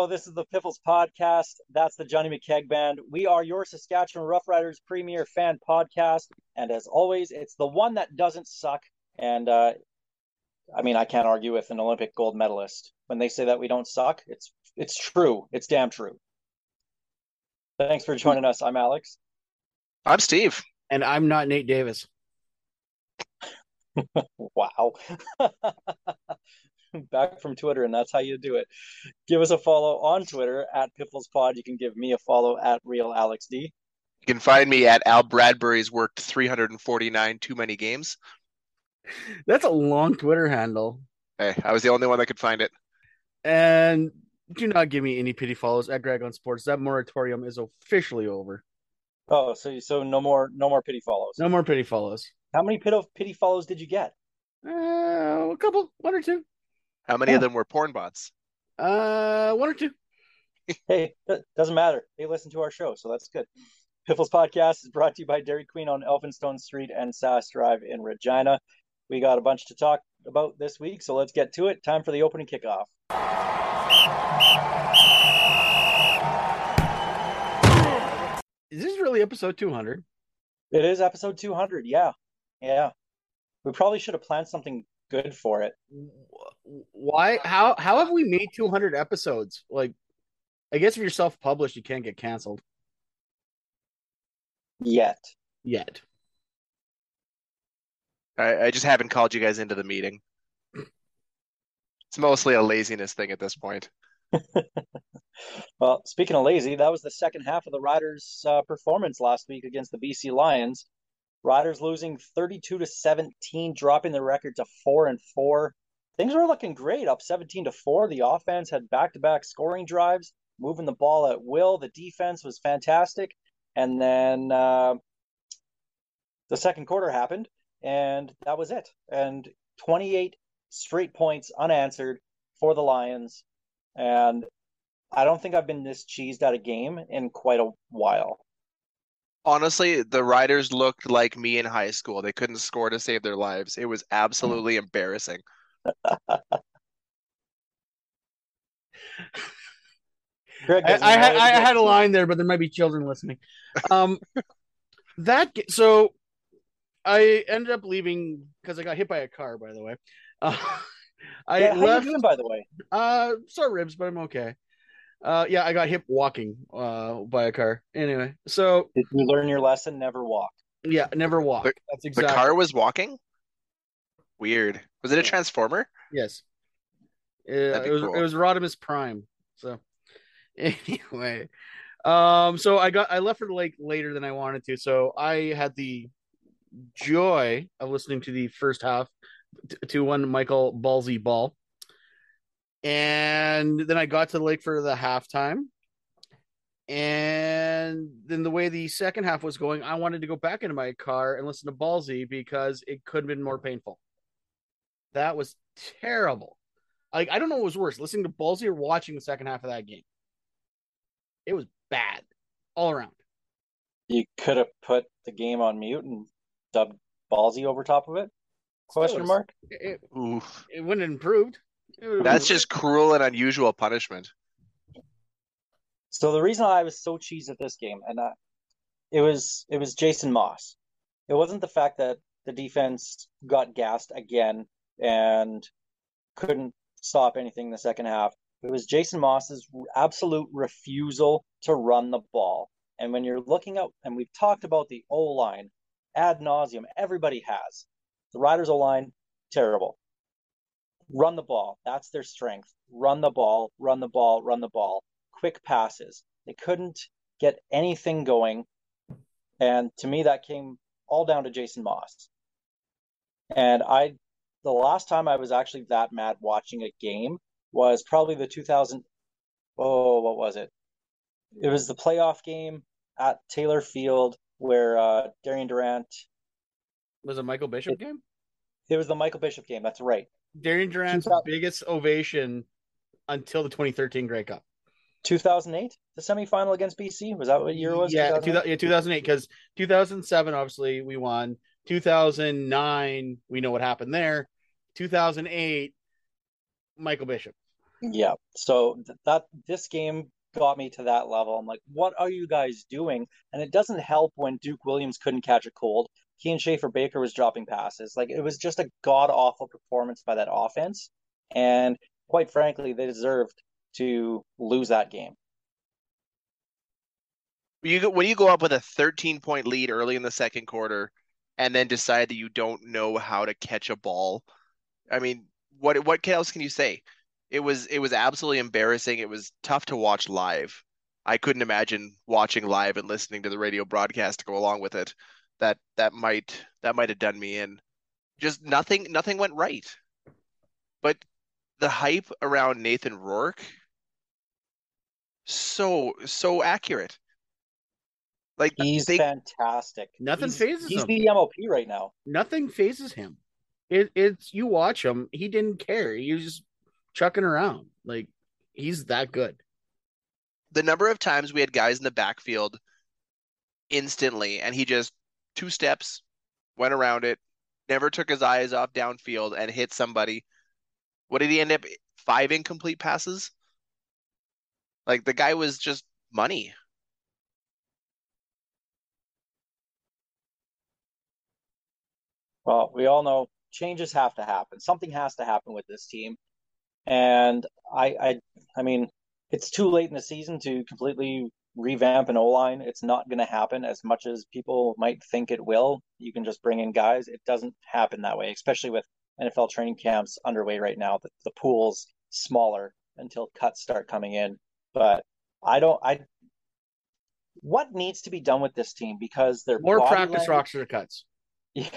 We're ready. Here we go. This is the Piffles podcast. That's the Johnny McKeag Band. We are your Saskatchewan Roughriders premier fan podcast. And as always, it's the one that doesn't suck. And uh, I mean, I can't argue with an Olympic gold medalist. When they say that we don't suck, it's it's true. It's damn true. Thanks for joining us. I'm Alex. I'm Steve. And I'm not Nate Davis. Wow. Back from Twitter, and that's how you do it. Give us a follow on Twitter at Piffles Pod. You can give me a follow at Real Alex D. You can find me at Al Bradbury's worked 349 too many games. That's a long Twitter handle. Hey, I was the only one that could find it. And do not give me any pity follows at Greg on Sports. That moratorium is officially over. Oh, so so no more no more pity follows. No more pity follows. How many pity pity follows did you get? Uh, a couple, one or two. How many of them were porn bots? Uh, one or two. Hey, doesn't matter. They listen to our show, so that's good. Piffles Podcast is brought to you by Dairy Queen on Elphinstone Street and Sass Drive in Regina. We got a bunch to talk about this week, so let's get to it. Time for the opening kickoff. Is this really episode 200? It is episode 200. Yeah. Yeah. We probably should have planned something good for it. Why? How? How have we made 200 episodes? Like, I guess if you're self-published, you can't get canceled Yet. yet. I, I just haven't called you guys into the meeting. It's mostly a laziness thing at this point. Well, speaking of lazy, that was the second half of the Riders' uh, performance last week against the BC Lions. Riders losing 32 to 17, dropping the record to 4 and 4. Things were looking great, up 17 to 4. The offense had back-to-back scoring drives, moving the ball at will. The defense was fantastic. And then uh, the second quarter happened, and that was it. And 28 straight points unanswered for the Lions. And I don't think I've been this cheesed at a game in quite a while. Honestly, the Riders looked like me in high school. They couldn't score to save their lives. It was absolutely embarrassing. Greg I, I, had, I had a line there, but there might be children listening. Um, that so I ended up leaving because I got hit by a car. By the way, uh, I Yeah, how left. you doing, by the way? Uh, sore ribs, but I'm okay. Uh, yeah, I got hit walking uh by a car. Anyway, so Did you learn your lesson? Never walk. yeah, never walk. The- That's The exactly car was walking? Weird. Was it a transformer? yes. Uh, it was cool. it was Rodimus Prime. So anyway, um, so I got I left for the lake later than I wanted to. So I had the joy of listening to the first half t- to one Michael Ballsy ball. And then I got to the lake for the halftime. And then the way the second half was going, I wanted to go back into my car and listen to Ballsy because it could have been more painful. That was terrible. Like I don't know what was worse, listening to Ballsy or watching the second half of that game. It was bad all around. You could have put the game on mute and dubbed Ballsy over top of it? Question was- mark. It, Oof. it wouldn't have improved. That's just cruel and unusual punishment. So the reason I was so cheesed at this game, and I, it was it was Jason Maas. It wasn't the fact that the defense got gassed again and couldn't stop anything in the second half. It was Jason Maas's absolute refusal to run the ball. And when you're looking at, and we've talked about the O line ad nauseum, everybody has. The Riders O line, terrible. Run the ball. That's their strength. Run the ball, run the ball, run the ball. Quick passes. They couldn't get anything going. And to me, that came all down to Jason Maas. And I, the last time I was actually that mad watching a game was probably the 2000. Oh, what was it? It was the playoff game at Taylor Field where uh, Darian Durant. Was it Michael Bishop game? It was the Michael Bishop game. That's right. Darian Durant's 2000 biggest ovation until the 2013 Grey Cup. 2008, the semifinal against BC. Was that what year it was? Yeah, 2008? yeah, 2008. Because 2007, obviously, we won. 2009, we know what happened there. 2008, Michael Bishop. Yeah. So th- that this game got me to that level. I'm like, what are you guys doing? And it doesn't help when Duke Williams couldn't catch a cold. Kian Schaffer-Baker was dropping passes. Like it was just a god awful performance by that offense. And quite frankly, they deserved to lose that game. You go, when you go up with a 13 point lead early in the second quarter and then decide that you don't know how to catch a ball. I mean, what what else can you say? It was it was absolutely embarrassing. It was tough to watch live. I couldn't imagine watching live and listening to the radio broadcast to go along with it. That that might that might have done me in. Just nothing nothing went right. But the hype around Nathan Rourke so so accurate. Like He's they fantastic. Nothing he's, phases He's him. He's the MOP right now. Nothing phases him. It, it's you watch him. He didn't care. He was just chucking around. Like he's that good. the number of times we had guys in the backfield instantly and he just two steps went around it never took his eyes off downfield and hit somebody what did he end up five incomplete passes like the guy was just money Well, we all know changes have to happen. Something has to happen with this team. And I I I mean, it's too late in the season to completely revamp an O-line. It's not going to happen as much as people might think it will. You can just bring in guys. It doesn't happen that way, especially with NFL training camps underway right now. The, the pool's smaller until cuts start coming in. But I don't I what needs to be done with this team because they're More practice language- roster cuts. yeah.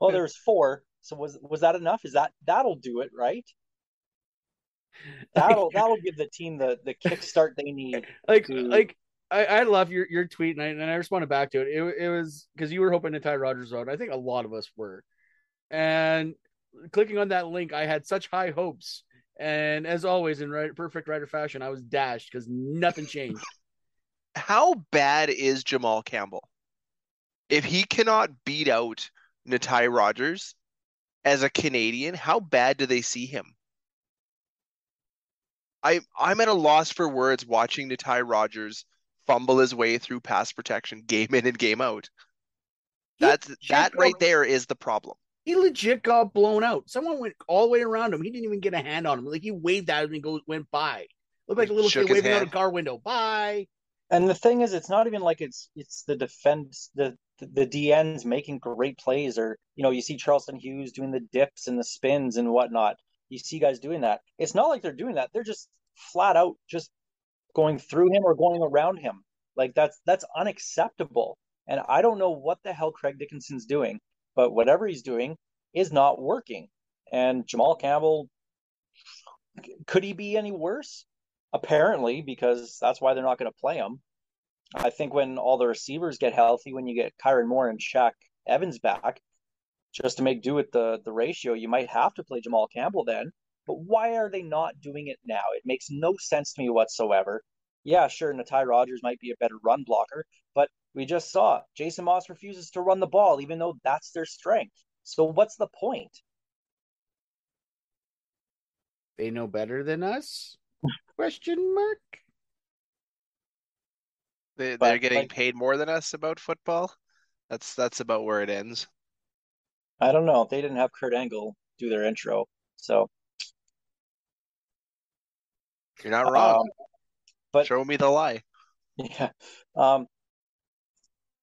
well, there's four. So was was that enough? Is that that'll do it, right? That'll that'll give the team the the kickstart they need. like to- like I, I love your your tweet and I, and I responded back to it. It, it was because you were hoping to tie Rogers out. I think a lot of us were, and clicking on that link, I had such high hopes. And as always, in right, perfect writer fashion, I was dashed because nothing changed. how bad is Jamal Campbell if he cannot beat out Natai Rogers as a Canadian how bad do they see him I I'm at a loss for words watching Natai Rogers fumble his way through pass protection game in and game out. That's that right there is the problem. He legit got blown out. Someone went all the way around him. He didn't even get a hand on him. Like he waved at him and goes went by. Looked like a little Shook kid his waving out a car window. Bye. And the thing is, it's not even like it's it's the defense the the DNs making great plays, or you know, you see Charleston Hughes doing the dips and the spins and whatnot. You see guys doing that. It's not like they're doing that. They're just flat out just going through him or going around him. Like that's that's unacceptable. And I don't know what the hell Craig Dickenson's doing, but whatever he's doing is not working. And Jamal Campbell, could he be any worse? Apparently, because that's why they're not going to play him. I think when all the receivers get healthy, when you get Kyran Moore and Shaq Evans back, just to make do with the the ratio, you might have to play Jamal Campbell then. But why are they not doing it now? It makes no sense to me whatsoever. Yeah, sure, Natai Rogers might be a better run blocker, but we just saw Jason Maas refuses to run the ball, even though that's their strength. So what's the point? They know better than us? Question mark. They they're getting like- paid more than us about football. That's that's about where it ends. I don't know. They didn't have Kurt Angle do their intro, so You're not wrong. um, but Show me the lie. Yeah. Um,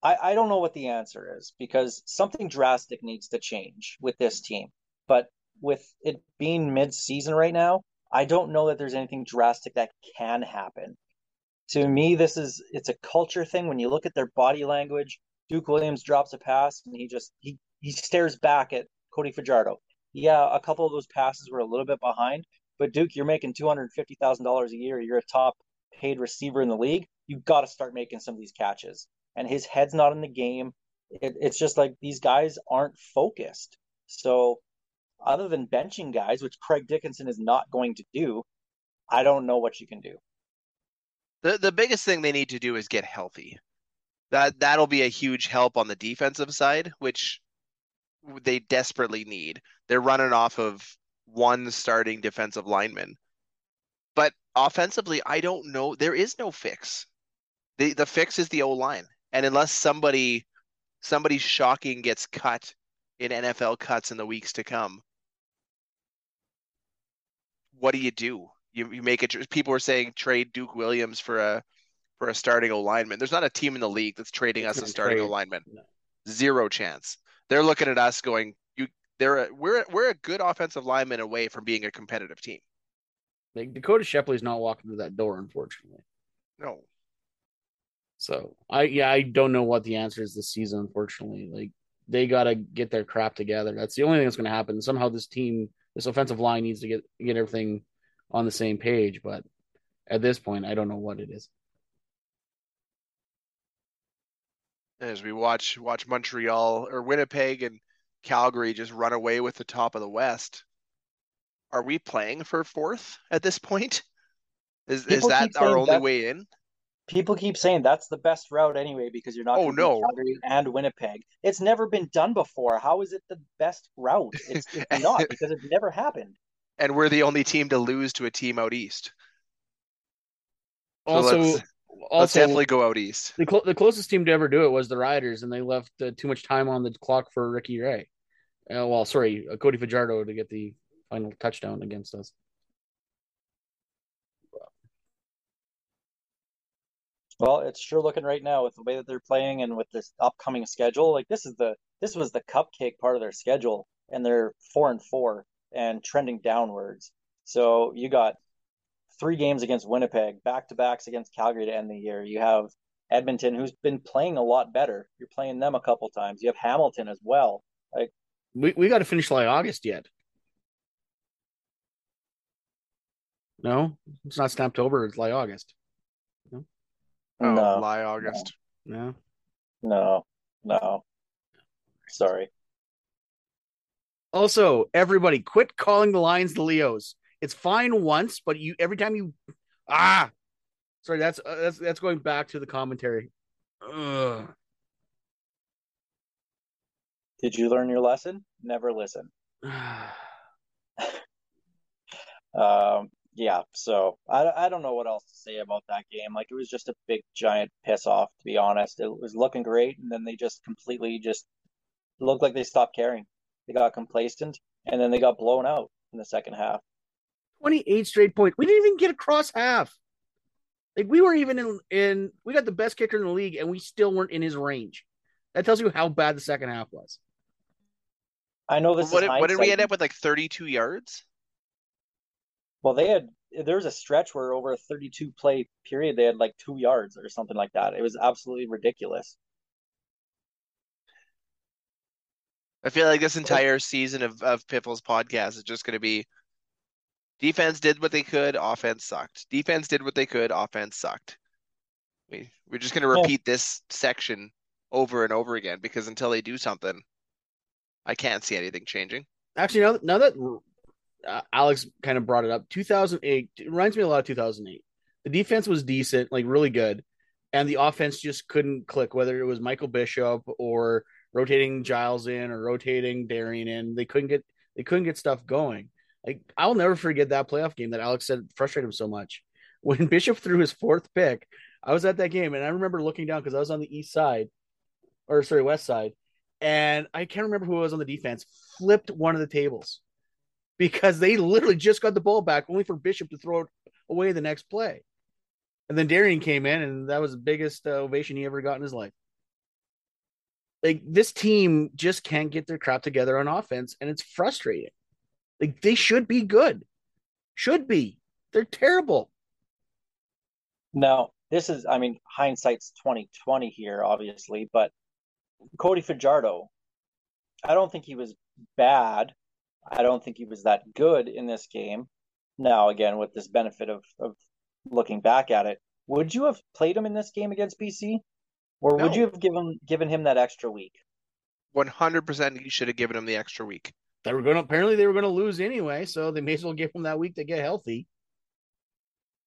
I, I don't know what the answer is because something drastic needs to change with this team. But with it being mid-season right now, I don't know that there's anything drastic that can happen. To me, this is it's a culture thing. When you look at their body language, Duke Williams drops a pass and he just he he stares back at Cody Fajardo. Yeah, a couple of those passes were a little bit behind, but Duke, you're making two hundred fifty thousand dollars a year. You're a top paid receiver in the league. You've got to start making some of these catches. And his head's not in the game. It, it's just like these guys aren't focused. So, other than benching guys, which Craig Dickenson is not going to do, I don't know what you can do. The the biggest thing they need to do is get healthy. That that'll be a huge help on the defensive side, which they desperately need. They're running off of one starting defensive lineman. But offensively, I don't know. There is no fix. The the fix is the O line. And unless somebody somebody shocking gets cut in NFL cuts in the weeks to come, what do you do? You you make it. People are saying trade Duke Williams for a for a starting O lineman. There's not a team in the league that's trading us a starting lineman. No. Zero chance. They're looking at us going, you. They're a, we're we're a good offensive lineman away from being a competitive team. Like Dakota Shepley's not walking through that door, unfortunately. No, So I yeah, I don't know what the answer is this season, unfortunately. Like they gotta get their crap together. That's the only thing that's gonna happen. Somehow this team, this offensive line needs to get get everything on the same page, but at this point I don't know what it is. As we watch watch Montreal or Winnipeg and Calgary just run away with the top of the West. Are we playing for fourth at this point? Is is that our only that's- way in? People keep saying that's the best route anyway because you're not Oh, going to no. Calgary and Winnipeg. It's never been done before. How is it the best route? It's, it's not because it's never happened. And we're the only team to lose to a team out east. So Also, let's, let's definitely go out east. the clo- the closest team to ever do it was the Riders, and they left uh, too much time on the clock for Ricky Ray. Uh, well, sorry, uh, Cody Fajardo to get the final touchdown against us. Well, it's sure looking right now with the way that they're playing and with this upcoming schedule. Like this is the this was the cupcake part of their schedule, and they're four and four and trending downwards. So you got three games against Winnipeg, back to backs against Calgary to end the year. You have Edmonton, who's been playing a lot better. You're playing them a couple times. You have Hamilton as well. Like we we got to finish like August yet. No, it's not Snaptober. It's like August. Oh, no, lie August. No. no, no. Sorry. Also, everybody, quit calling the Lions the Leos. It's fine once, but you every time you ah, sorry, that's uh, that's that's going back to the commentary. Ugh. Did you learn your lesson? Never listen. Um, yeah, so I, I don't know what else to say about that game. Like it was just a big giant piss off, to be honest. It was looking great, and then they just completely just looked like they stopped caring. They got complacent, and then they got blown out in the second half. 28 straight points. We didn't even get across half. Like we were even in in we got the best kicker in the league, and we still weren't in his range. That tells you how bad the second half was. I know this What is did, what did we end up with? Like 32 yards? Well, they had there was a stretch where over a 32 play period they had like two yards or something like that. It was absolutely ridiculous. I feel like this entire season of, of Piffle's podcast is just going to be defense did what they could, offense sucked. Defense did what they could, offense sucked. We, we're just going to repeat this section over and over again because until they do something, I can't see anything changing. Actually, now that, now that uh, Alex kind of brought it up, 2008 it reminds me a lot of 2008. The defense was decent, like really good, and the offense just couldn't click. Whether it was Michael Bishop or rotating Jyles in or rotating Darian in, they couldn't get they couldn't get stuff going. Like I'll never forget that playoff game that Alex said frustrated him so much. When Bishop threw his fourth pick, I was at that game and I remember looking down because I was on the east side, or sorry, west side, and I can't remember who was on the defense, flipped one of the tables because they literally just got the ball back only for Bishop to throw it away the next play. And then Darian came in, and that was the biggest uh, ovation he ever got in his life. Like this team just can't get their crap together on offense, and it's frustrating. Like they should be good, should be. They're terrible. Now, this is, I mean, hindsight's 2020 here, obviously, but Cody Fajardo, I don't think he was bad. I don't think he was that good in this game. Now, again, with this benefit of, of looking back at it, would you have played him in this game against BC? Or would you have given given him that extra week? 100% you should have given him the extra week. They were going to apparently they were going to lose anyway, so they may as well give him that week to get healthy.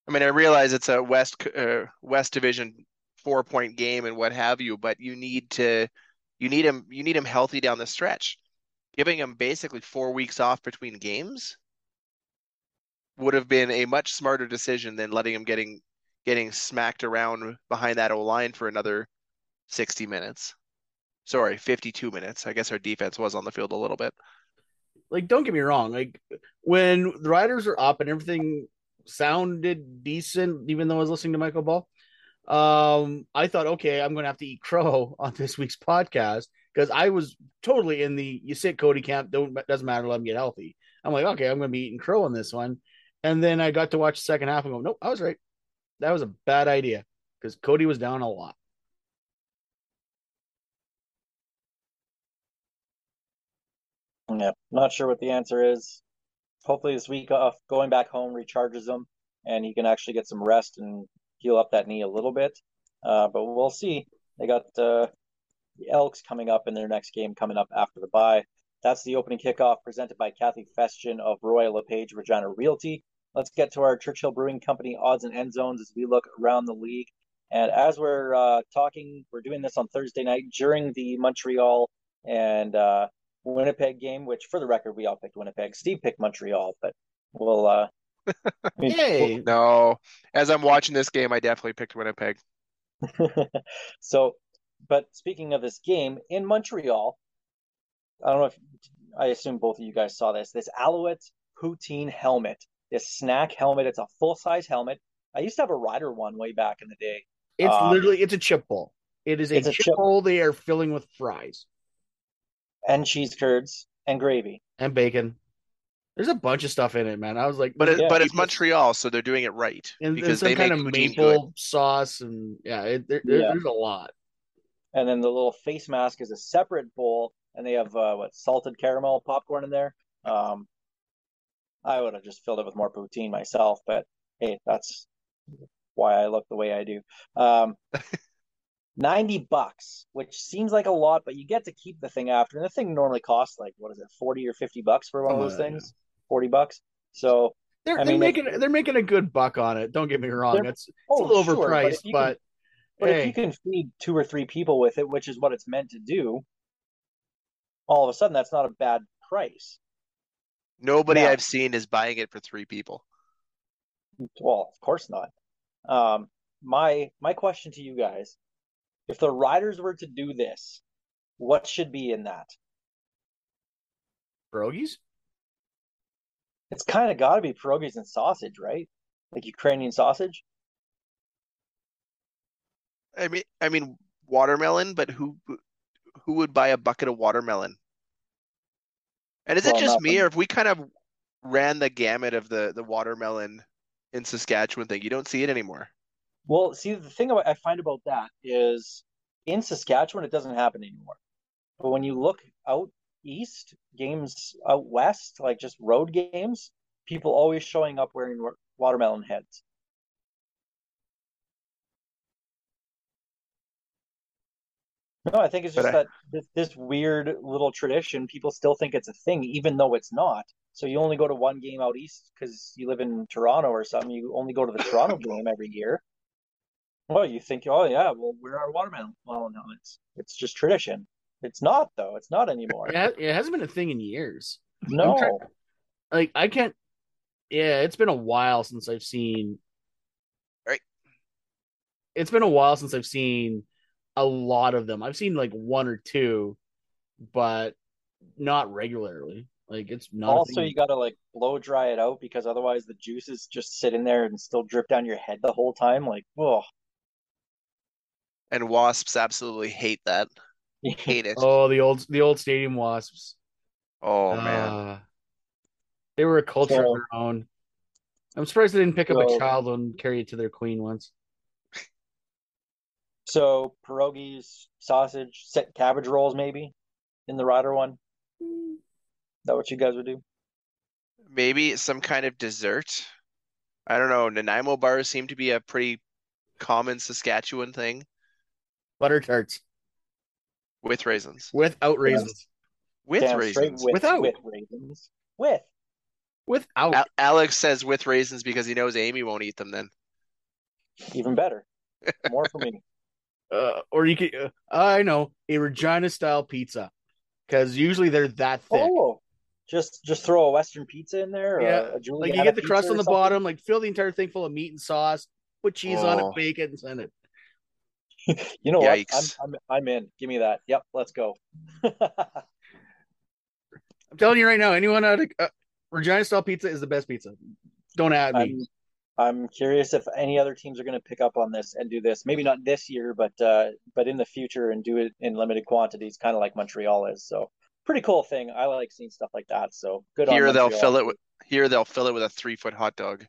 I mean, I realize it's a West uh, West Division four point game and what have you, but you need to you need him you need him healthy down the stretch. Giving him basically four weeks off between games would have been a much smarter decision than letting him getting getting smacked around behind that O line for another 60 minutes. Sorry, 52 minutes. I guess our defense was on the field a little bit. Like, don't get me wrong. Like when the Riders are up and everything sounded decent, even though I was listening to Michael Ball. Um, I thought, okay, I'm to have to eat crow on this week's podcast because I was totally in the you sit Cody camp. Don't doesn't matter. Let him get healthy. I'm like, okay, I'm to be eating crow on this one. And then I got to watch the second half and go, nope, I was right. That was a bad idea because Cody was down a lot. Yeah, not sure what the answer is. Hopefully, this week off, going back home recharges him, and he can actually get some rest and heal up that knee a little bit. Uh, but we'll see. They got uh, the Elks coming up in their next game coming up after the bye. That's the opening kickoff presented by Kathy Festian of Royal LePage Regina Realty. Let's get to our Churchill Brewing Company odds and end zones as we look around the league. And as we're uh, talking, we're doing this on Thursday night during the Montreal and uh, Winnipeg game, which for the record, we all picked Winnipeg. Steve picked Montreal, but we'll. Uh, I mean, Yay! No, as I'm watching this game, I definitely picked Winnipeg. so, but speaking of this game in Montreal, I don't know if I assume both of you guys saw this. This Alouette poutine helmet, this snack helmet. It's a full size helmet. I used to have a rider one way back in the day. It's Um, literally it's a chip bowl. It is a, it's a chip, chip- bowl they are filling with fries and cheese curds and gravy. and bacon. There's a bunch of stuff in it, man. I was like, But it, Yeah. but it's Montreal, so they're doing it right and, and because some they kind make of maple sauce and yeah, it, there, there- Yeah. there's a lot. And then the little face mask is a separate bowl, and they have uh, what salted caramel popcorn in there. Um, I would have just filled it with more poutine myself, but hey, that's why I look the way I do. Um, 90 bucks, which seems like a lot, but you get to keep the thing after. And the thing normally costs like, what is it, 40 or 50 bucks for one of those yeah. things? 40 bucks. So, They're, I they're mean, making they're making a good buck on it. Don't get me wrong. They're- It's, it's oh, a little sure, overpriced, if you but, can- but hey, if you can feed two or three people with it, which is what it's meant to do, all of a sudden that's not a bad price. Nobody Now- I've seen is buying it for three people. Well, of course not. Um, my my question to you guys: If the riders were to do this, what should be in that? pierogies. It's kind of got to be pierogies and sausage, right? Like Ukrainian sausage. I mean, I mean watermelon, but who who would buy a bucket of watermelon? And is it just not me, or if we kind of ran the gamut of the the watermelon in Saskatchewan thing, you don't see it anymore. Well, see, the thing I find about that is in Saskatchewan, it doesn't happen anymore. But when you look out east, games out west, like just road games, people always showing up wearing watermelon heads. No, I think it's just I- that this, this weird little tradition, people still think it's a thing, even though it's not. So you only go to one game out east because you live in Toronto or something. You only go to the Toronto game every year. Well, you think, oh yeah, well, we're our watermelon. Well, no, it's it's just tradition. It's not though. It's not anymore. It, it hasn't been a thing in years. No. trying- Like I can't. Yeah, it's been a while since I've seen. Right. It's been a while since I've seen a lot of them. I've seen like one or two, but not regularly. Like it's not. Also, you got to like blow dry it out because otherwise the juices just sit in there and still drip down your head the whole time. Like, oh, And wasps absolutely hate that. Hate it. Oh, the old the old stadium wasps. Oh man. Uh, they were a culture So- of their own. I'm surprised they didn't pick up a child and carry it to their queen once. So pierogies, sausage, set cabbage rolls, maybe in the rider one. Is that what you guys would do? Maybe some kind of dessert. I don't know. Nanaimo bars seem to be a pretty common Saskatchewan thing Butter tarts with raisins. without raisins. With Damn raisins. with, Without. with raisins. With. Without. Al- Alex says with raisins because he knows Amy won't eat them then. Even better. More for me. Uh, or you could, uh, I know, a Regina style pizza. Because usually they're that thick. Oh, just just throw a Western pizza in there. Yeah, a, a like you get the crust on the something? bottom, like fill the entire thing full of meat and sauce, put cheese on it, Oh. bake it, and send it. You know what? I'm, I'm I'm in. Give me that. Yep, let's go. I'm telling you right now, anyone out of uh, Regina style pizza is the best pizza. Don't add me. I'm I'm curious if any other teams are going to pick up on this and do this. Maybe not this year, but uh, but in the future and do it in limited quantities, kind of like Montreal is. So pretty cool thing. I like seeing stuff like that. So good. on Here they'll fill it with here they'll fill it with a three foot hot dog.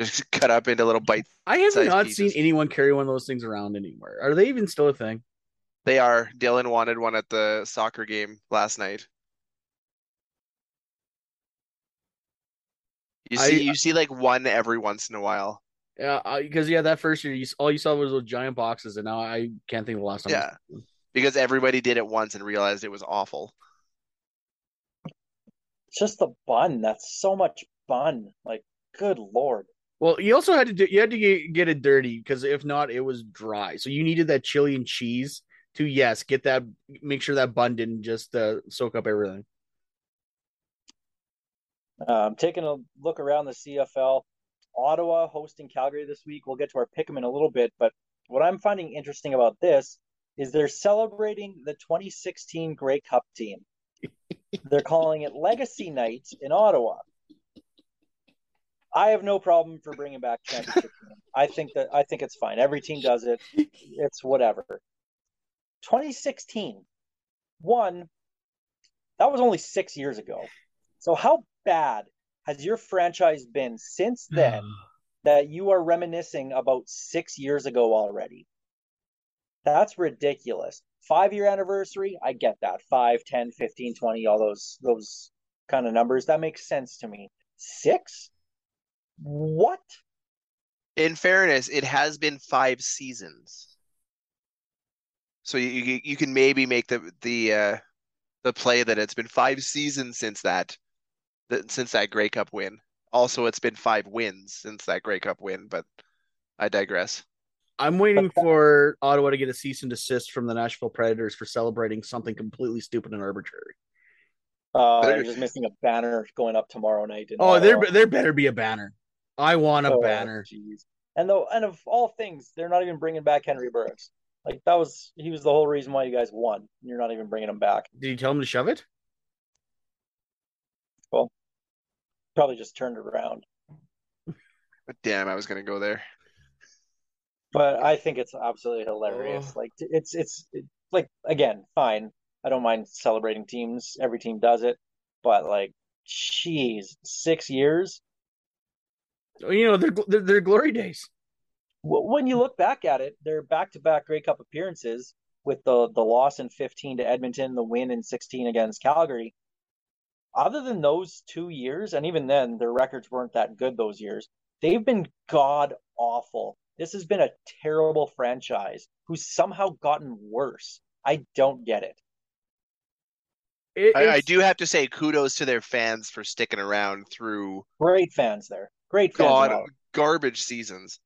Just cut up into little bites. I have not pieces. seen anyone carry one of those things around anymore. Are they even still a thing? They are. Dylan wanted one at the soccer game last night. You I- see, uh, you see like one every once in a while. Yeah, because yeah, that first year, you, s- all you saw was those giant boxes, and now I can't think of the last time. I Yeah. Because everybody did it once and realized it was awful. It's just the bun. That's so much bun. Like, good lord. Well, you also had to do you had to get, get it dirty because if not, it was dry. So you needed that chili and cheese to yes, get that make sure that bun didn't just uh, soak up everything. I'm um, taking a look around the CFL, Ottawa hosting Calgary this week. We'll get to our pick 'em in a little bit, but what I'm finding interesting about this is they're celebrating the 2016 Grey Cup team. they're calling it Legacy Night in Ottawa. I have no problem for bringing back championship. team. I think that I think it's fine. Every team does it. It's whatever. 2016, one. That was only six years ago. So how bad has your franchise been since then that you are reminiscing about six years ago already? That's ridiculous. Five year anniversary, I get that. Five, 10, 15, 20, all those those kind of numbers. That makes sense to me. Six? What? In fairness, it has been five seasons. So you you, you can maybe make the the uh the play that it's been five seasons since that, that since that Grey Cup win. Also, it's been five wins since that Grey Cup win, but I digress. I'm waiting for Ottawa to get a cease and desist from the Nashville Predators for celebrating something completely stupid and arbitrary. Uh, They're- just missing a banner going up tomorrow night. in Oh, there there better be a banner. I want a Oh, banner. jeez. And though, and of all things, they're not even bringing back Henry Burris. Like that was he was the whole reason why you guys won. and You're not even bringing him back. Did you tell him to shove it? Well, probably just turned around. But damn, I was gonna go there. But I think it's absolutely hilarious. Oh. Like it's it's it, like again, fine. I don't mind celebrating teams. Every team does it. But like, jeez, six years. You know, they're they're, they're glory days. When you look back at it, they're back-to-back Grey Cup appearances with the the loss in 15 to Edmonton, the win in 16 against Calgary. Other than those two years, and even then, their records weren't that good those years. They've been god awful. This has been a terrible franchise who's somehow gotten worse. I don't get it. It- I, I do have to say kudos to their fans for sticking around through Great fans there. Great god garbage seasons.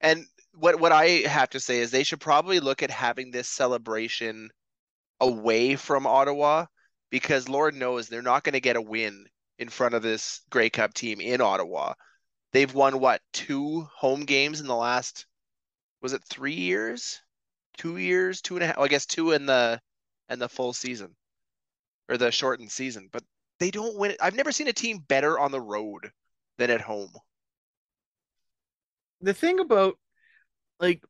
And what what I have to say is they should probably look at having this celebration away from Ottawa because Lord knows they're not going to get a win in front of this Grey Cup team in Ottawa. They've won what, two home games in the last was it three years? Two years, two and a half. I guess two in the and the full season. Or the shortened season. But they don't win it. I've never seen a team better on the road than at home. the thing about like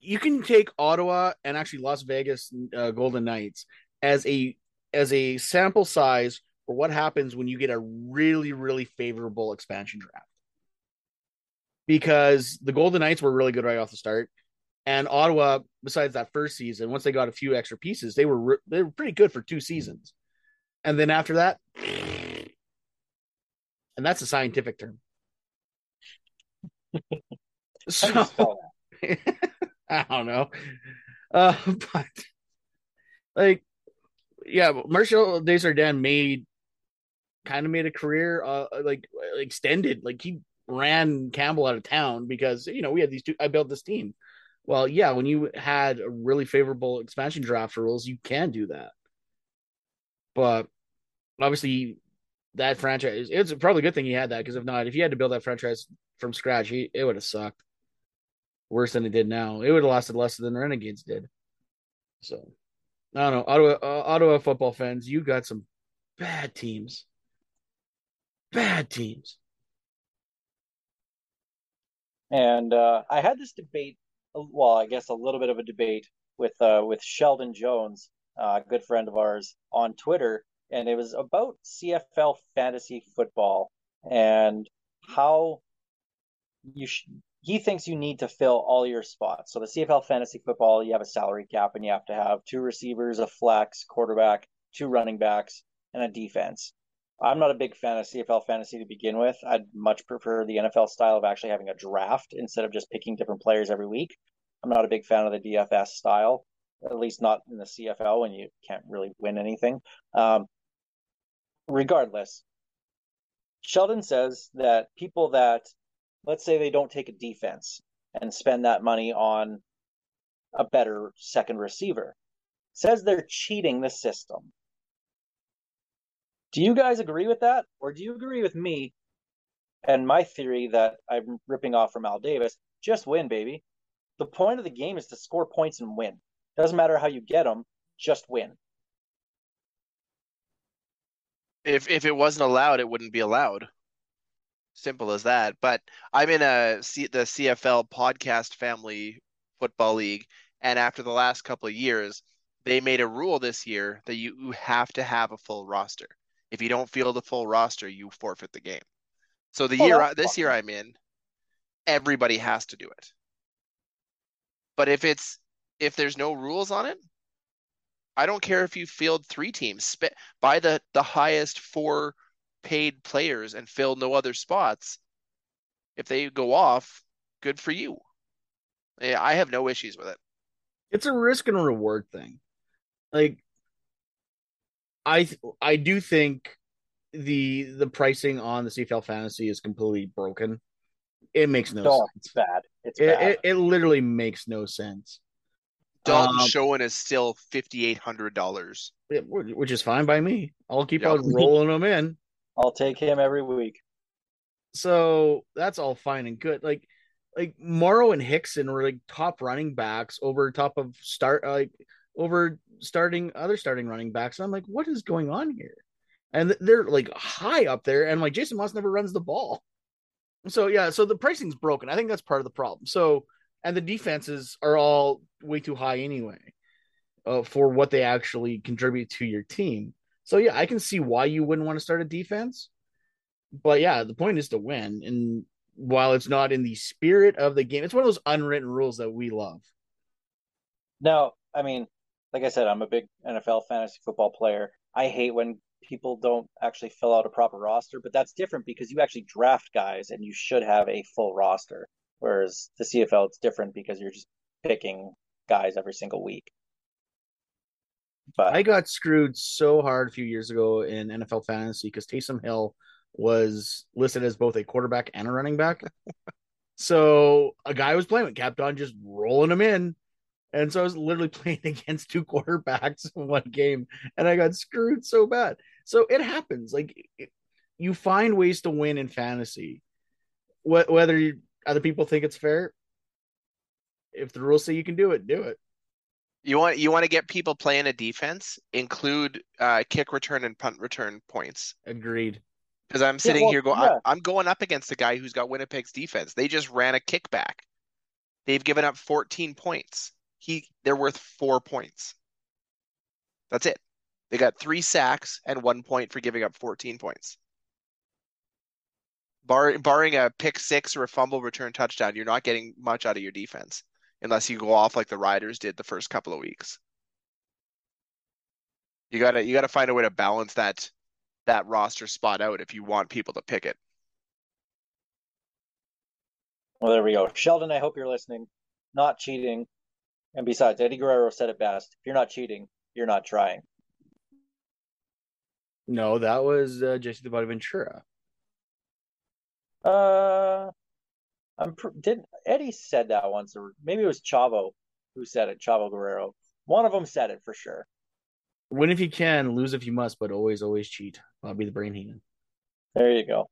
you can take Ottawa and actually Las Vegas uh, Golden Knights as a as a sample size for what happens when you get a really really favorable expansion draft. because the Golden Knights were really good right off the start, and Ottawa, besides that first season, once they got a few extra pieces, they were re- they were pretty good for two seasons, and then after that, and that's a scientific term. How do you so I don't know, uh, but like, yeah, Marcel Desjardins made kind of made a career, uh, like extended, like he ran Campbell out of town because you know we had these two. I built this team. Well, yeah, when you had a really favorable expansion draft rules, you can do that. But obviously, that franchise, it's probably a good thing he had that because if not, if you had to build that franchise from scratch, he, it would have sucked worse than it did now. It would have lasted less than the Renegades did. So, I don't know. Ottawa, uh, Ottawa football fans, you got some bad teams. Bad teams. And uh, I had this debate, well, I guess a little bit of a debate with uh, with Sheldon Jones, a good friend of ours, on Twitter, and it was about CFL fantasy football and how you sh- he thinks you need to fill all your spots. So the CFL fantasy football, you have a salary cap, and you have to have two receivers, a flex, quarterback, two running backs, and a defense. I'm not a big fan of CFL fantasy to begin with. I'd much prefer the NFL style of actually having a draft instead of just picking different players every week. I'm not a big fan of the DFS style, at least not in the CFL when you can't really win anything. Um, regardless, Sheldon says that people that, let's say they don't take a defense and spend that money on a better second receiver, says they're cheating the system. Do you guys agree with that? Or do you agree with me and my theory that I'm ripping off from Al Davis? Just win, baby. The point of the game is to score points and win. Doesn't matter how you get them, just win. If if it wasn't allowed, it wouldn't be allowed. Simple as that. But I'm in a C, the CFL podcast family football league, and after the last couple of years, they made a rule this year that you, you have to have a full roster. If you don't field a full roster, you forfeit the game. So the Oh, year this year. I'm in, everybody has to do it. But if it's if there's no rules on it, I don't care if you field three teams, sp buy the the highest four paid players and fill no other spots. If they go off, good for you. Yeah, I have no issues with it. It's a risk and reward thing. Like I th- I do think the the pricing on the CFL fantasy is completely broken. It makes no No, it's sense. bad. It's It, bad. it it literally makes no sense. Dalton Um, Schoen is still fifty eight hundred dollars. which is fine by me. I'll keep Yeah. on rolling them in. I'll take him every week. So that's all fine and good. Like like Morrow and Hickson were like top running backs over top of start like over starting other starting running backs. And I'm like, what is going on here? And they're like high up there, and like Jason Maas never runs the ball. So yeah, so the pricing's broken. I think that's part of the problem. So and the defenses are all way too high anyway, uh, for what they actually contribute to your team. So yeah, I can see why you wouldn't want to start a defense but yeah, the point is to win. And while it's not in the spirit of the game, it's one of those unwritten rules that we love. No, I mean, like I said, I'm a big NFL fantasy football player. I hate when people don't actually fill out a proper roster, but that's different because you actually draft guys and you should have a full roster. Whereas the CFL, it's different because you're just picking guys every single week. But I got screwed so hard a few years ago in NFL fantasy because Taysom Hill was listed as both a quarterback and a running back. so a guy was playing with kept on just rolling him in. And so I was literally playing against two quarterbacks in one game, and I got screwed so bad. So it happens. Like it, you find ways to win in fantasy, Wh- whether you, other people think it's fair. If the rules say you can do it, do it. You want you want to get people playing a defense, include uh, kick return and punt return points. Agreed. Because I'm sitting well, here going, yeah. I'm, I'm going up against the guy who's got Winnipeg's defense. They just ran a kickback. They've given up 14 points. He they're worth four points. That's it. They got three sacks and one point for giving up 14 points. Bar, barring a pick six or a fumble return touchdown, you're not getting much out of your defense unless you go off like the Riders did the first couple of weeks. You gotta you gotta find a way to balance that that roster spot out if you want people to pick it. Well, there we go. Sheldon, I hope you're listening. Not cheating. And besides, Eddie Guerrero said it best. If you're not cheating, you're not trying. No, that was uh, Jesse the Body Ventura. Uh, I'm pr- did Eddie said that once, or maybe it was Chavo who said it. Chavo Guerrero. One of them said it for sure. Win if you can, lose if you must, but always, always cheat. Bobby the Brain Heenan. There you go.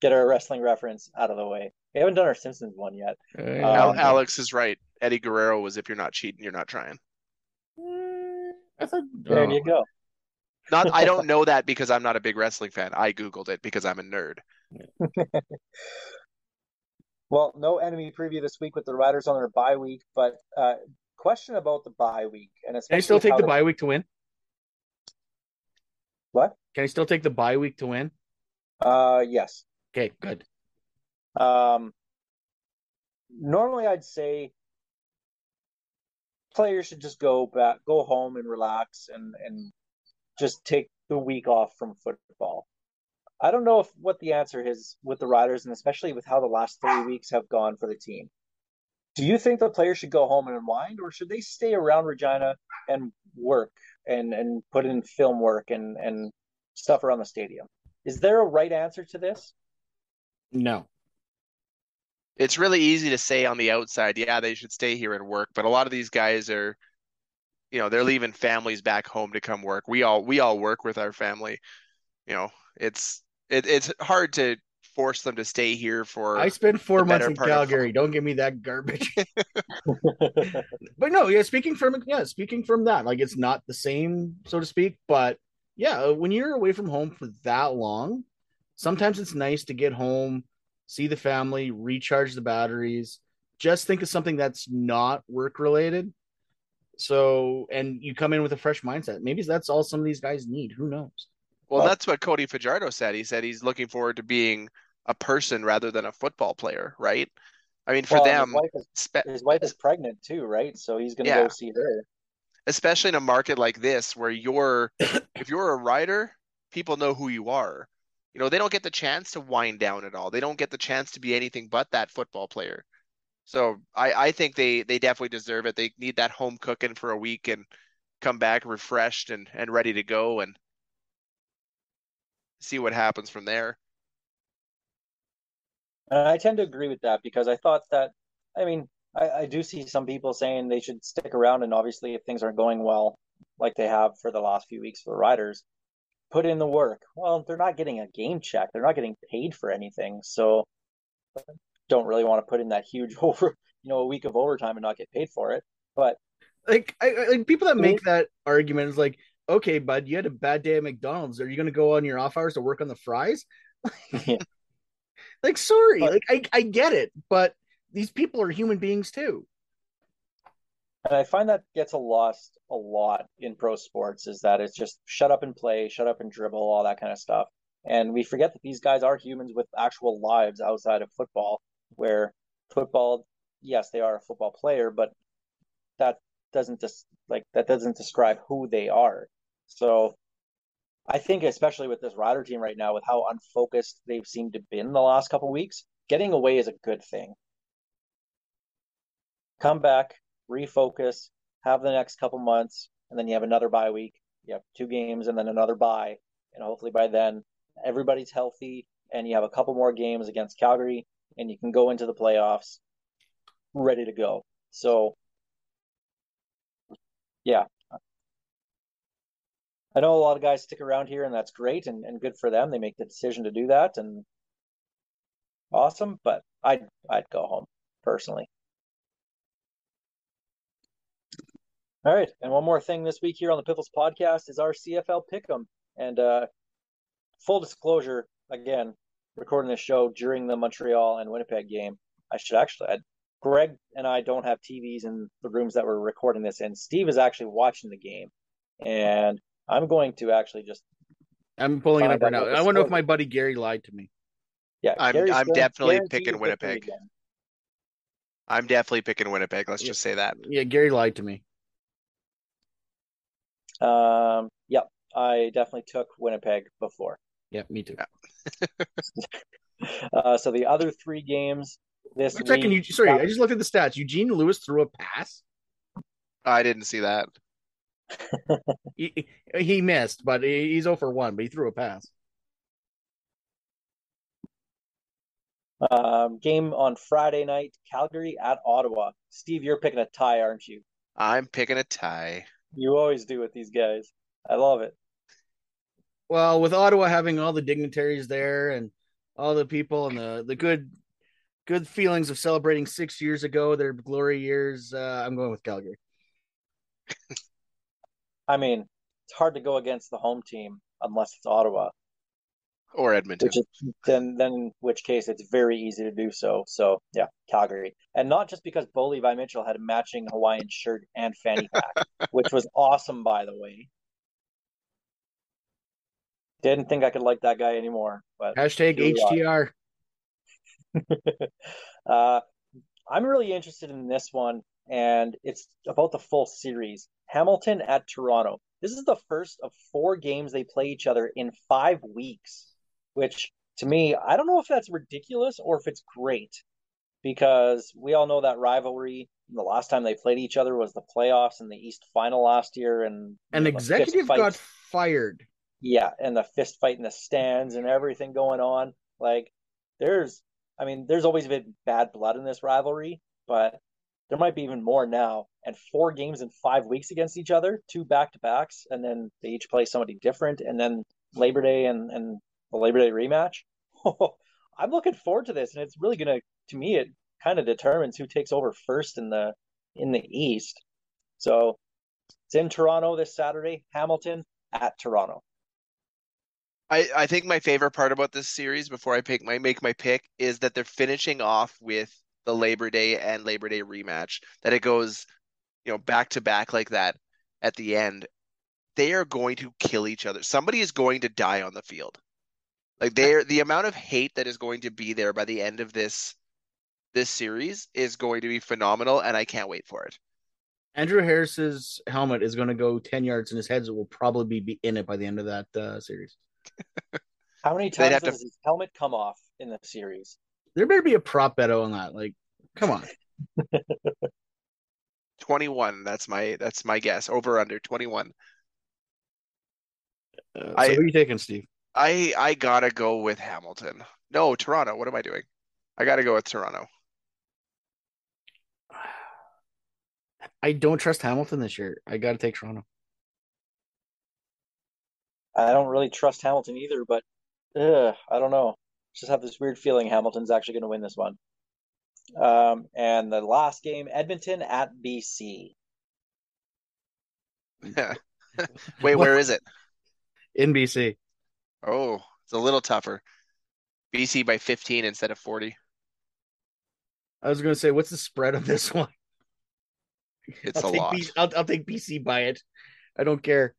Get our wrestling reference out of the way. We haven't done our Simpsons one yet. Al- Um, Alex is right. Eddie Guerrero was if you're not cheating, you're not trying. Eh, I thought. There oh. you go. Not I don't know that because I'm not a big wrestling fan. I Googled it because I'm a nerd. Well, no enemy preview this week with the Riders on their bye week, but uh, question about the bye week and Can I still take the bye week to win? What? Can I still take the bye week to win? Uh, yes. Okay, good. Um, normally I'd say players should just go back, go home and relax and and just take the week off from football. I don't know if what the answer is with the Riders and especially with how the last three weeks have gone for the team. Do you think the players should go home and unwind, or should they stay around Regina and work and and put in film work and and stuff around the stadium? Is there a right answer to this? No. It's really easy to say on the outside, yeah, they should stay here and work, but a lot of these guys are, you know, they're leaving families back home to come work. We all we all work with our family. You know, it's it, it's hard to force them to stay here for I spent four months in part of- Calgary. Don't give me that garbage. but no, yeah, speaking from yeah, speaking from that, like it's not the same, so to speak. But yeah, uh, when you're away from home for that long, sometimes it's nice to get home, see the family, recharge the batteries, just think of something that's not work related. So, and you come in with a fresh mindset. Maybe that's all some of these guys need. Who knows? Well, Well- that's what Cody Fajardo said. He said he's looking forward to being a person rather than a football player, right? I mean, for Well, them, his wife is spe- his wife is pregnant too, right? So he's gonna Yeah. go see her. especially in a market like this where you're if you're a rider, people know who you are. You know, they don't get the chance to wind down at all. They don't get the chance to be anything but that football player. So I, I think they they definitely deserve it. They need that home cooking for a week and come back refreshed and, and ready to go and see what happens from there. And I tend to agree with that because I thought that, I mean, I, I do see some people saying they should stick around, and obviously, if things aren't going well, like they have for the last few weeks for the riders, put in the work. Well, they're not getting a game check, they're not getting paid for anything, so don't really want to put in that huge over, you know, a week of overtime and not get paid for it. But like I, I- like people that make that argument is like, okay, bud, you had a bad day at McDonald's. Are you going to go on your off hours to work on the fries? Yeah. Like, sorry, like I, I get it, but these people are human beings too. And I find that gets a lost a lot in pro sports is that it's just shut up and play, shut up and dribble, all that kind of stuff. And we forget that these guys are humans with actual lives outside of football, where football, yes, they are a football player, but that doesn't just like that doesn't describe who they are. So I think especially with this rider team right now, with how unfocused they've seemed to been the last couple weeks, getting away is a good thing. Come back, refocus, have the next couple months, and then you have another bye week. You have two games and then another bye. And hopefully by then everybody's healthy and you have a couple more games against Calgary and you can go into the playoffs ready to go. So yeah. I know a lot of guys stick around here and that's great and, and good for them. They make the decision to do that and awesome, but I'd I'd go home personally. All right, and one more thing this week here on the Piffles podcast is our CFL Pick'em. And uh, full disclosure, again, recording this show during the Montreal and Winnipeg game. I should actually, Greg and I don't have TVs in the rooms that we're recording this in. Steve is actually watching the game, and I'm going to actually just I'm pulling it up right now. I wonder if my buddy Gary lied to me. Yeah, I'm- Gary's I'm definitely picking Winnipeg. I'm definitely picking Winnipeg. Let's Yeah. just say that. Yeah, Gary lied to me. Um, yep, I definitely took Winnipeg before. Yeah, me too. Uh, so the other three games this One second, you week. sorry, I just looked at the stats. Eugene Lewis threw a pass. I didn't see that. He, he missed, but he's over 1, but he threw a pass. Um, game on Friday night, Calgary at Ottawa. Steve, you're picking a tie, aren't you? I'm picking a tie. You always do with these guys. I love it. Well, with Ottawa having all the dignitaries there and all the people and the the good good feelings of celebrating six years ago, their glory years, uh, I'm going with Calgary. I mean, it's hard to go against the home team unless it's Ottawa, Or Edmonton. which is then then in which case it's very easy to do so. So yeah, Calgary, and not just because Bo Levi Mitchell had a matching Hawaiian shirt and fanny pack, which was awesome, by the way. Didn't think I could like that guy anymore, but Hashtag HTR. Uh, I'm really interested in this one, and it's about the full series. Hamilton at Toronto. This is the first of four games they play each other in five weeks, which to me, I don't know if that's ridiculous or if it's great, because we all know that rivalry. The last time they played each other was the playoffs and the East Final last year, and An you know, the fist executive got fired. Yeah, and the fist fight in the stands and everything going on. Like, there's, I mean, there's always been bad blood in this rivalry, but there might be even more now. And four games in five weeks against each other, two back to backs, and then they each play somebody different, and then Labor Day and, and the Labor Day rematch. I'm looking forward to this, and it's really gonna, to me, it kind of determines who takes over first in the in the East. So it's in Toronto this Saturday, Hamilton at Toronto. I, I think my favorite part about this series before I pick my make my pick is that they're finishing off with the Labor Day and Labor Day rematch. That it goes, you know, back to back like that at the end. They are going to kill each other. Somebody is going to die on the field. Like they're the amount of hate that is going to be there by the end of this this series is going to be phenomenal, and I can't wait for it. Andrew Harris's helmet is going to go 10 yards, and his head will probably be, be in it by the end of that uh, series. How many times have to- does his helmet come off in the series? There better be a prop bet on that. Like, come on. 21, that's my that's my guess. Over under 21. Uh, so I- who are you taking, Steve? I I gotta go with Hamilton. No, Toronto. What am I doing? I gotta go with Toronto. I don't trust Hamilton this year. I got to take Toronto. I don't really trust Hamilton either, but ugh, I don't know. Just have this weird feeling Hamilton's actually going to win this one. Um, and the last game, Edmonton at BC. Wait, where is it? In BC. Oh, it's a little tougher. BC by 15 instead of 40. I was going to say, what's the spread of this one? It's I'll a take lot. BC, I'll, I'll take BC by it. I don't care.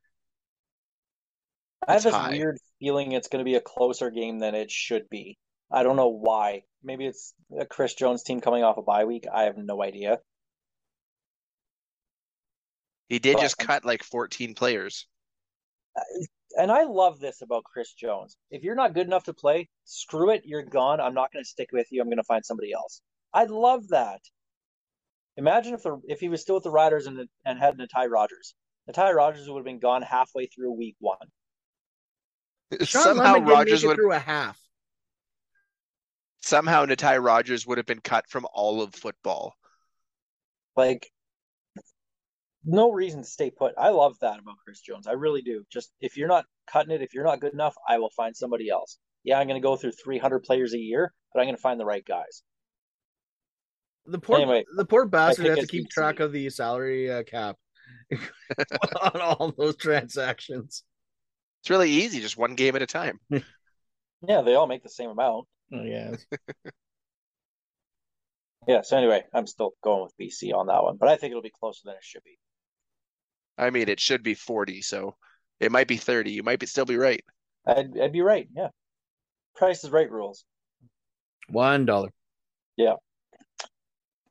I have It's this high. weird feeling it's going to be a closer game than it should be. I don't know why. Maybe it's a Chris Jones team coming off a bye week. I have no idea. He did But- just cut like 14 players. And I love this about Chris Jones. If you're not good enough to play, screw it, you're gone. I'm not going to stick with you. I'm going to find somebody else. I love that. Imagine if the if he was still with the Riders and and had Natai Rogers. Natai Rogers would have been gone halfway through week one. Sean Somehow Lemon Rogers would through a half. somehow Natai Rogers would have been cut from all of football. Like, no reason to stay put. I love that about Chris Jones. I really do. Just if you're not cutting it, if you're not good enough, I will find somebody else. Yeah, I'm going to go through 300 players a year, but I'm going to find the right guys. The poor, Anyway, the poor bastard think has to keep BC. track of the salary uh, cap on all those transactions. It's really easy, just one game at a time. Yeah, they all make the same amount. Oh yeah, Yeah, so anyway, I'm still going with BC on that one, but I think it'll be closer than it should be. I mean, it should be 40, so it might be 30. You might be, still be right. I'd, I'd be right. Yeah. Price is right rules. One dollar. Yeah.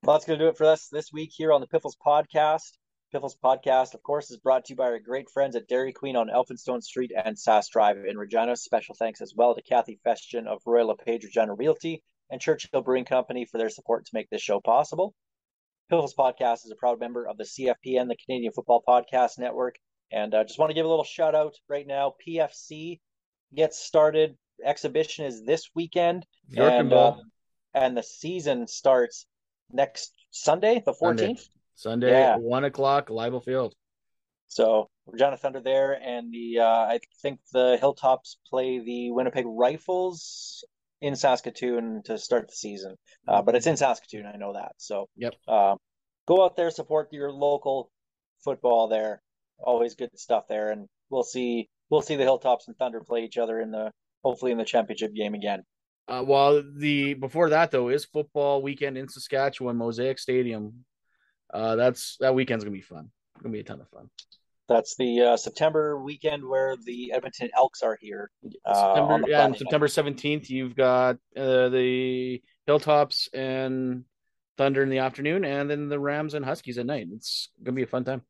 Well, that's going to do it for us this week here on the Piffles Podcast. Piffles Podcast, of course, is brought to you by our great friends at Dairy Queen on Elphinstone Street and Sass Drive in Regina. Special thanks as well to Kathy Festian of Royal LePage Regina Realty and Churchill Brewing Company for their support to make this show possible. Piffles Podcast is a proud member of the CFPN, the Canadian Football Podcast Network. And I uh, just want to give a little shout out right now. PFC gets started. Exhibition is this weekend. York and and, uh, and the season starts next Sunday, the 14th. Sunday. Sunday, Yeah. one o'clock, Leibel Field. So Regina Thunder there, and the uh, I think the Hilltops play the Winnipeg Rifles in Saskatoon to start the season. Uh, but it's in Saskatoon, I know that. So Yep. uh, go out there, support your local football there. Always good stuff there, and we'll see we'll see the Hilltops and Thunder play each other in the hopefully in the championship game again. Uh, while the before that though is football weekend in Saskatchewan, Mosaic Stadium. Uh, that's that weekend's gonna be fun. Gonna be a ton of fun. That's the uh, September weekend where the Edmonton Elks are here. Uh, September, on yeah, and. September seventeenth, you've got uh, the Hilltops and Thunder in the afternoon, and then the Rams and Huskies at night. It's gonna be a fun time.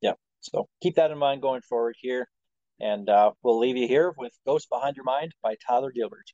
Yeah, so keep that in mind going forward here. And uh, we'll leave you here with Ghost Behind Your Mind by Tyler Gilbert.